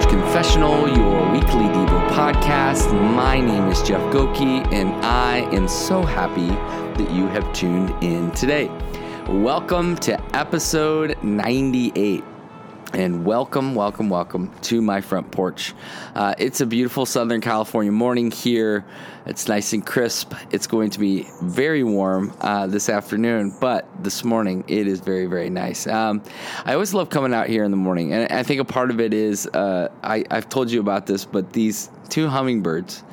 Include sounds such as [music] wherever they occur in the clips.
Porch Confessional, your weekly Devo podcast. My name is Jeff Goki, and I am so happy that you have tuned in today. Welcome to episode 98 and welcome, welcome, welcome to my front porch. Uh, it's a beautiful Southern California morning here. It's nice and crisp. It's going to be very warm uh, this afternoon, but this morning it is very, very nice. Um, I always love coming out here in the morning, and I think a part of it is uh, I, I've told you about this, but these two hummingbirds.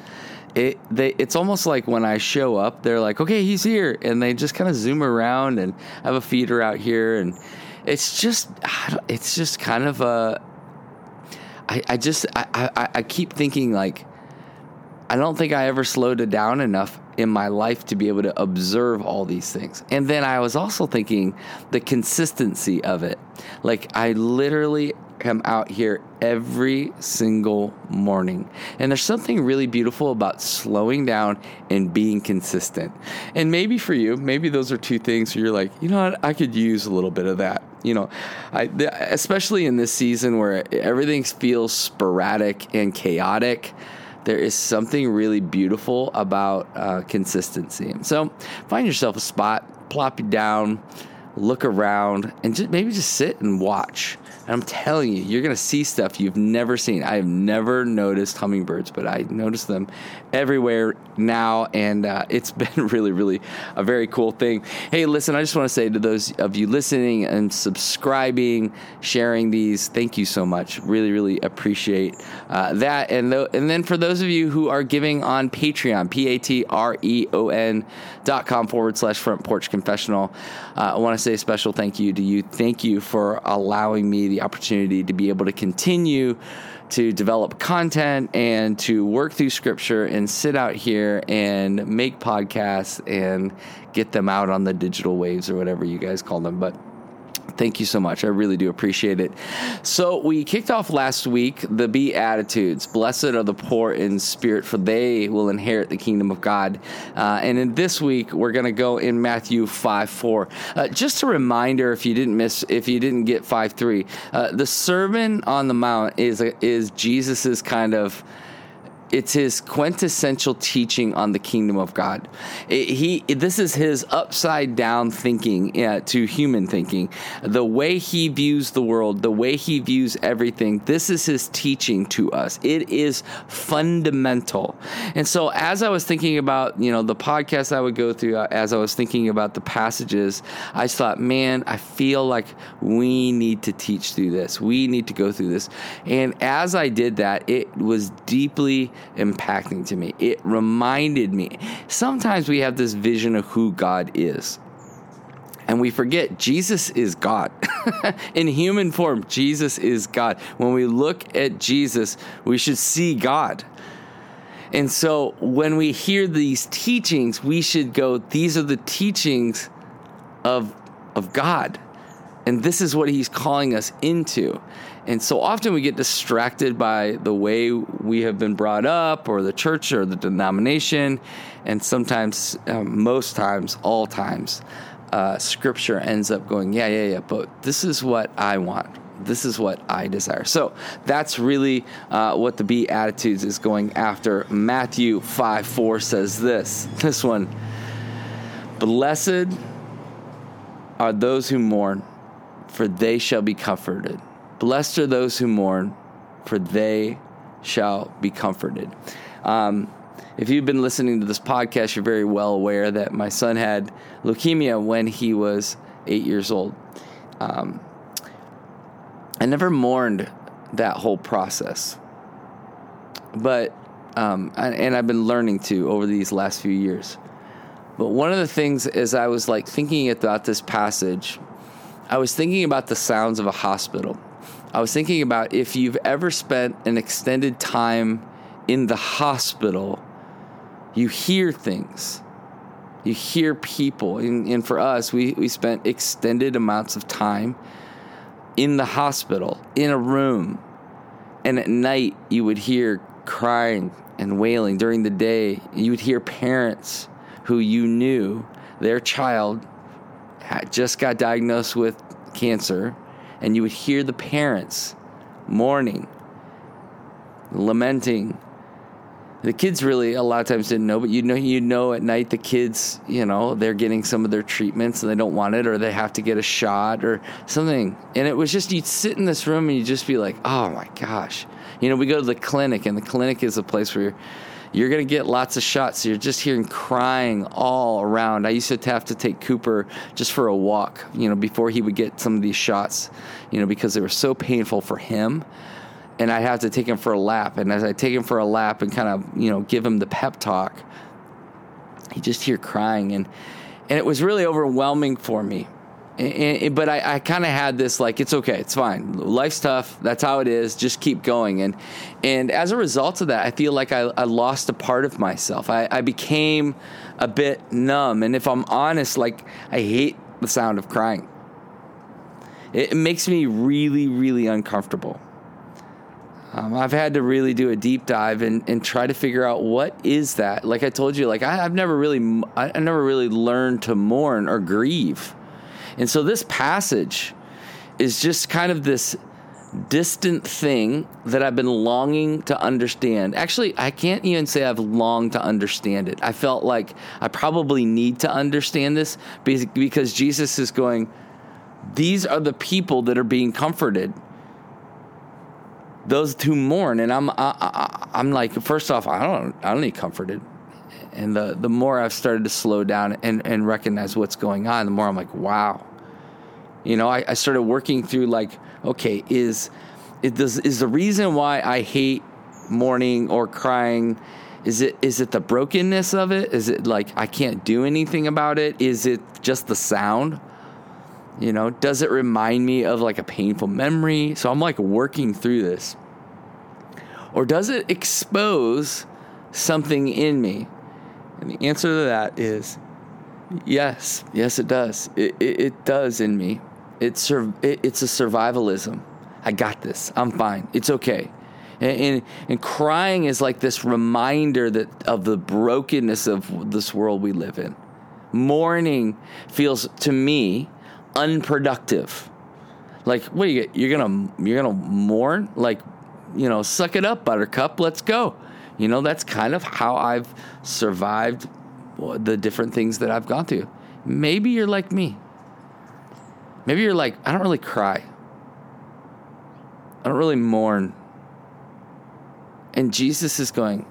It, they, it's almost like when I show up, they're like, okay, he's here. And they just kind of zoom around and I have a feeder out here. And it's just it's just kind of a I, I just I, I, I keep thinking like I don't think I ever slowed it down enough in my life to be able to observe all these things. And then I was also thinking the consistency of it. Like I literally come out here every single morning. And there's something really beautiful about slowing down and being consistent. And maybe for you, maybe those are two things where you're like, you know what, I could use a little bit of that. You know, I, especially in this season where everything feels sporadic and chaotic there is something really beautiful about uh, consistency. So find yourself a spot, plop you down, look around, and just maybe just sit and watch. And I'm telling you, you're to see stuff you've never seen. I have never noticed hummingbirds, but I notice them everywhere now. And uh, it's [laughs] been really, really a very cool thing. Hey, listen, I just want to say to those of you listening and subscribing, sharing these, thank you so much. Really, really appreciate uh, that. And, th- and then for those of you who are giving on Patreon, P A T R E O N com forward slash front porch confessional, uh, I want to say a special thank you to you. Thank you for allowing me the opportunity to be able to continue to develop content and to work through scripture and sit out here and make podcasts and get them out on the digital waves or whatever you guys call them. But Thank you so much. I really do appreciate it. So, we kicked off last week the Beatitudes. Blessed are the poor in spirit, for they will inherit the kingdom of God. Uh, and in this week, we're going to go in Matthew 5 4. Uh, just a reminder if you didn't miss, if you didn't get 5 3, uh, the Sermon on the Mount is, is Jesus's kind of it's his quintessential teaching on the kingdom of God. It, he this is his upside down thinking to human thinking. The way he views the world, the way he views everything. This is his teaching to us. It is fundamental. And so as I was thinking about, you know, the podcast I would go through uh, as I was thinking about the passages, I thought, man, I feel like we need to teach through this. We need to go through this. And as I did that, it was deeply impacting to me. It reminded me. Sometimes we have this vision of who God is. And we forget Jesus is God. [laughs] In human form, Jesus is God. When we look at Jesus, we should see God. And so when we hear these teachings, we should go, these are the teachings of, of God. And this is what he's calling us into. And so often we get distracted by the way we have been brought up or the church or the denomination. And sometimes, um, most times, all times, uh, scripture ends up going, yeah, yeah, yeah, but this is what I want. This is what I desire. So that's really uh, what the Beatitudes is going after. Matthew 5 4 says this [laughs] this one Blessed are those who mourn, for they shall be comforted. Blessed are those who mourn, for they shall be comforted. Um, if you've been listening to this podcast, you're very well aware that my son had leukemia when he was eight years old. Um, I never mourned that whole process, but um, and I've been learning to over these last few years. But one of the things as I was like thinking about this passage, I was thinking about the sounds of a hospital. I was thinking about if you've ever spent an extended time in the hospital, you hear things. You hear people. And, and, for us, we, we spent extended amounts of time in the hospital, in a room. And at night, you would hear crying and wailing. During the day, you would hear parents who you knew their child just got diagnosed with cancer and you would hear the parents mourning lamenting. The kids really a lot of times didn't know, but you know you know at night the kids, you know, they're getting some of their treatments and they don't want it or they have to get a shot or something. And it was just you'd sit in this room and you'd just be like, "Oh my gosh." You know, we go to the clinic and the clinic is a place where you're going to get lots of shots. So you're just hearing crying all around. I used to have to take Cooper just for a walk, you know, before he would get some of these shots, you know, because they were so painful for him and I'd have to take him for a lap. And as I take him for a lap and kind of, you know, give him the pep talk, he just hear crying. And, and it was really overwhelming for me. And, and, but I, I kind of had this like it's okay, it's fine. Life's tough. That's how it is. Just keep going. And and as a result of that, I feel like I, I lost a part of myself. I, I became a bit numb. And if I'm honest, like I hate the sound of crying. It, it makes me really, really uncomfortable. Um, I've had to really do a deep dive and, and try to figure out what is that. Like I told you, like I, have never really, I never really learned to mourn or grieve, and so this passage is just kind of this distant thing that I've been longing to understand. Actually, I can't even say I've longed to understand it. I felt like I probably need to understand this because Jesus is going. These are the people that are being comforted those who mourn, and I'm I, I, I'm like, first off, I don't I don't need comforted, and the the more I've started to slow down and and recognize what's going on, the more I'm like, wow, you know, I, I started working through like, okay, is it does is the reason why I hate mourning or crying. Is it is it the brokenness of it? Is it like I can't do anything about it? Is it just the sound? You know, does it remind me of like a painful memory? So I'm like working through this. Or does it expose something in me? And the answer to that is yes. Yes, it does. It, it, it does in me. It's, it, it's a survivalism. I got this. I'm fine. It's okay. And, and, and, crying is like this reminder that of the brokenness of this world we live in. Mourning feels to me unproductive. Like, what you get? You're gonna you're gonna mourn? Like, you know, suck it up, Buttercup. Let's go. You know, that's kind of how I've survived the different things that I've gone through. Maybe you're like me. Maybe you're like, I don't really cry. I don't really mourn. And Jesus is going,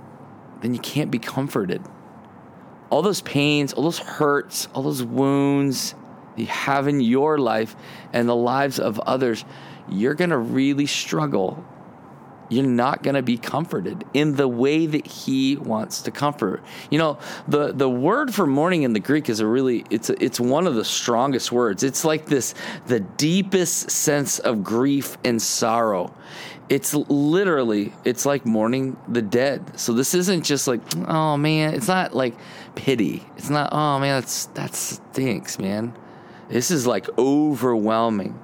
then you can't be comforted. All those pains, all those hurts, all those wounds, you have in your life and the lives of others, you're going to really struggle. You're not going to be comforted in the way that he wants to comfort. You know, the, the word for mourning in the Greek is a really, it's, a, it's one of the strongest words. It's like this, the deepest sense of grief and sorrow. It's literally, it's like mourning the dead. So this isn't just like, oh man, it's not like pity. It's not, oh man, that's, that stinks, man this is like overwhelming.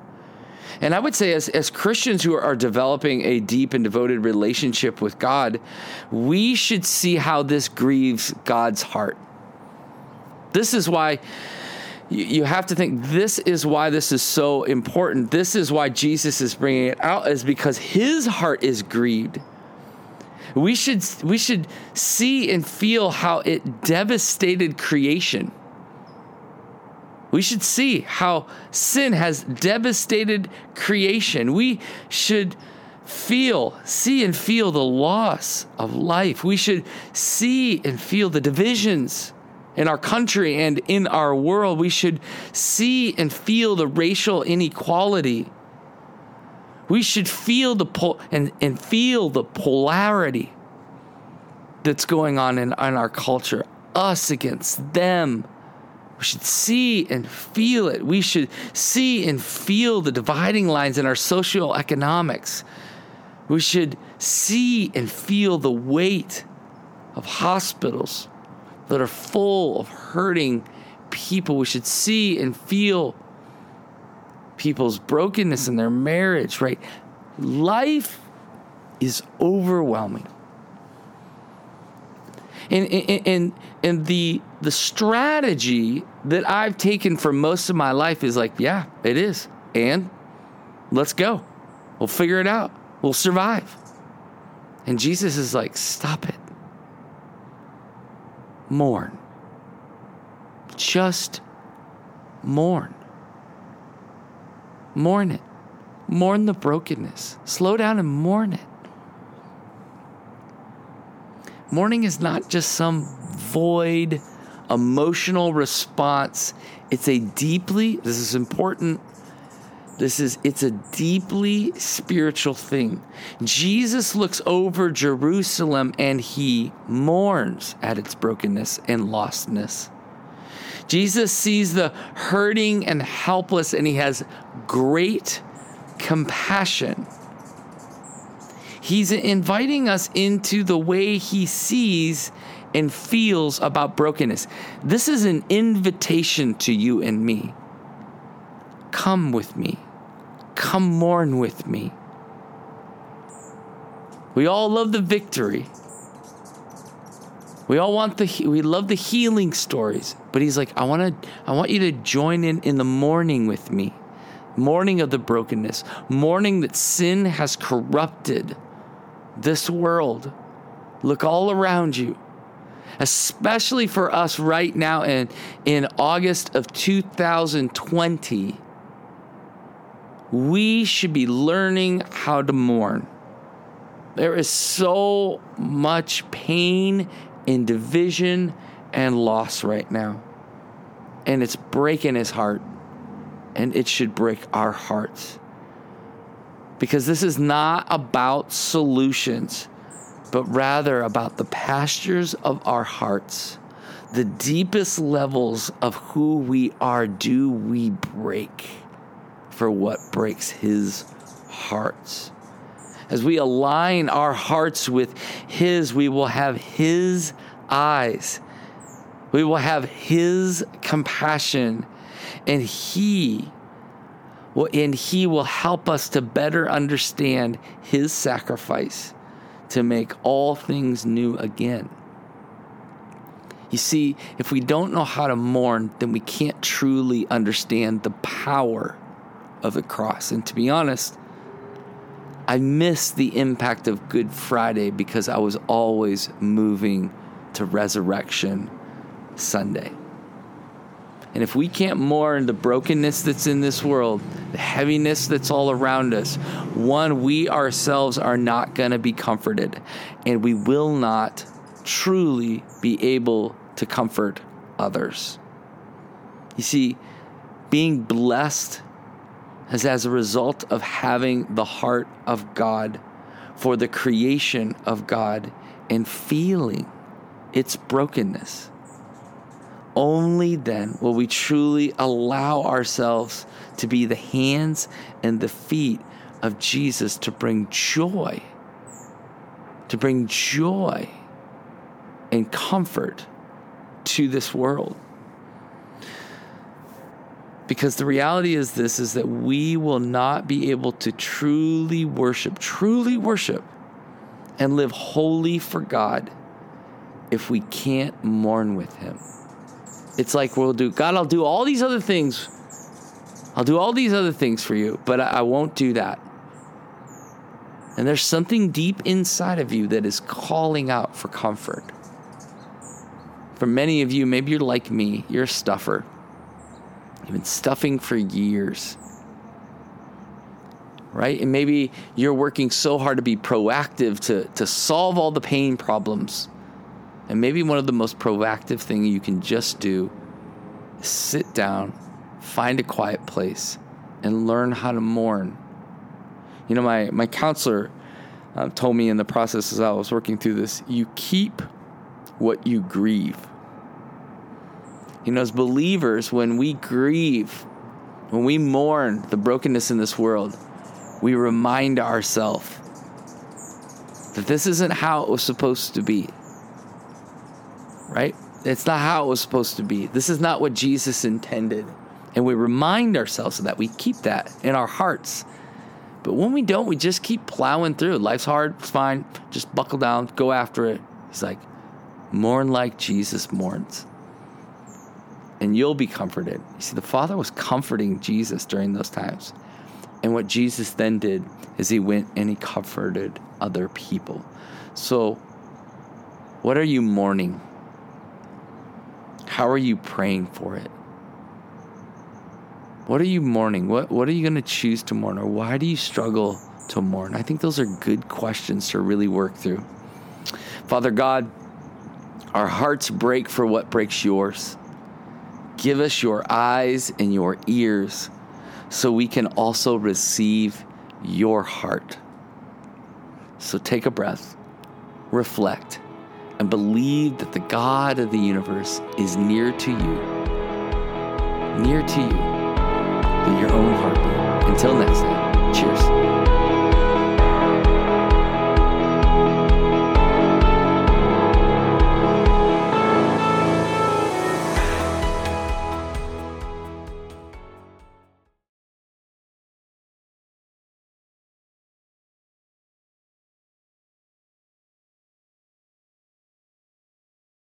And I would say, as, as Christians who are developing a deep and devoted relationship with God, we should see how this grieves God's heart. This is why you have to think this is why this is so important. This is why Jesus is bringing it out, is because his heart is grieved. We should, we should see and feel how it devastated creation we should see how sin has devastated creation. We should feel, see and feel the loss of life. We should see and feel the divisions in our country and in our world. We should see and feel the racial inequality. We should feel the pol- and, and feel the polarity that's going on in, in our culture. Us against them we should see and feel it. We should see and feel the dividing lines in our social economics. We should see and feel the weight of hospitals that are full of hurting people. We should see and feel people's brokenness in their marriage, right? Life is overwhelming. And, and, and, and the, the strategy that I've taken for most of my life is like, yeah, it is. And let's go. We'll figure it out. We'll survive. And Jesus is like, stop it. Mourn. Just mourn. Mourn it. Mourn the brokenness. Slow down and mourn it. Mourning is not just some void emotional response. It's a deeply, this is important. This is, it's a deeply spiritual thing. Jesus looks over Jerusalem and he mourns at its brokenness and lostness. Jesus sees the hurting and helpless and he has great compassion. He's inviting us into the way he sees and feels about brokenness. This is an invitation to you and me. Come with me. Come mourn with me. We all love the victory. We all want the we love the healing stories, but he's like, I want to I want you to join in in the mourning with me. Mourning of the brokenness, mourning that sin has corrupted this world. Look all around you, especially for us right now in, in August of 2020. We should be learning how to mourn. There is so much pain and division and loss right now. And it's breaking his heart. And it should break our hearts because this is not about solutions, but rather about the pastures of our hearts. The deepest levels of who we are, do we break for what breaks his hearts? As we align our hearts with his, we will have his eyes. We will have his compassion, and he and He will help us to better understand His sacrifice to make all things new again. You see, if we don't know how to mourn, then we can't truly understand the power of the cross. And to be honest, I miss the impact of Good Friday because I was always moving to Resurrection Sunday. And if we can't mourn the brokenness that's in this world, the heaviness that's all around us, one, we ourselves are not going to be comforted. And we will not truly be able to comfort others. You see, being blessed is as a result of having the heart of God for the creation of God and feeling its brokenness only then will we truly allow ourselves to be the hands and the feet of Jesus to bring joy, to bring joy and comfort to this world. Because the reality is this is that we will not be able to truly worship, truly worship, and live holy for God if we can't mourn with Him it's like we'll do God, I'll do all these other things. I'll do all these other things for you, but I, I won't do that. And there's something deep inside of you that is calling out for comfort. For many of you, maybe you're like me, you're a stuffer. You've been stuffing for years. Right? And maybe you're working so hard to be proactive to, to solve all the pain problems and maybe one of the most proactive things you can just do is sit down, find a quiet place, and learn how to mourn. You know, my, my counselor uh, told me in the process as I was working through this you keep what you grieve. You know, as believers, when we grieve, when we mourn the brokenness in this world, we remind ourselves that this isn't how it was supposed to be right? It's not how it was supposed to be. This is not what Jesus intended. And we remind ourselves of that. We keep that in our hearts. But when we don't, we just keep plowing through. Life's hard, it's fine. Just buckle down, go after it. He's like, mourn like Jesus mourns. And you'll be comforted. You see, the Father was comforting Jesus during those times. And what Jesus then did is he went and he comforted other people. So, what are you mourning? How are you praying for it? What are you mourning? What what are you going to choose to mourn or why do you struggle to mourn? I think those are good questions to really work through. Father God, our hearts break for what breaks yours. Give us your eyes and your ears so we can also receive your heart. So take a breath, reflect, and believe that the God of the universe is near to you, near to you, in your own heartbeat. Until next time, cheers.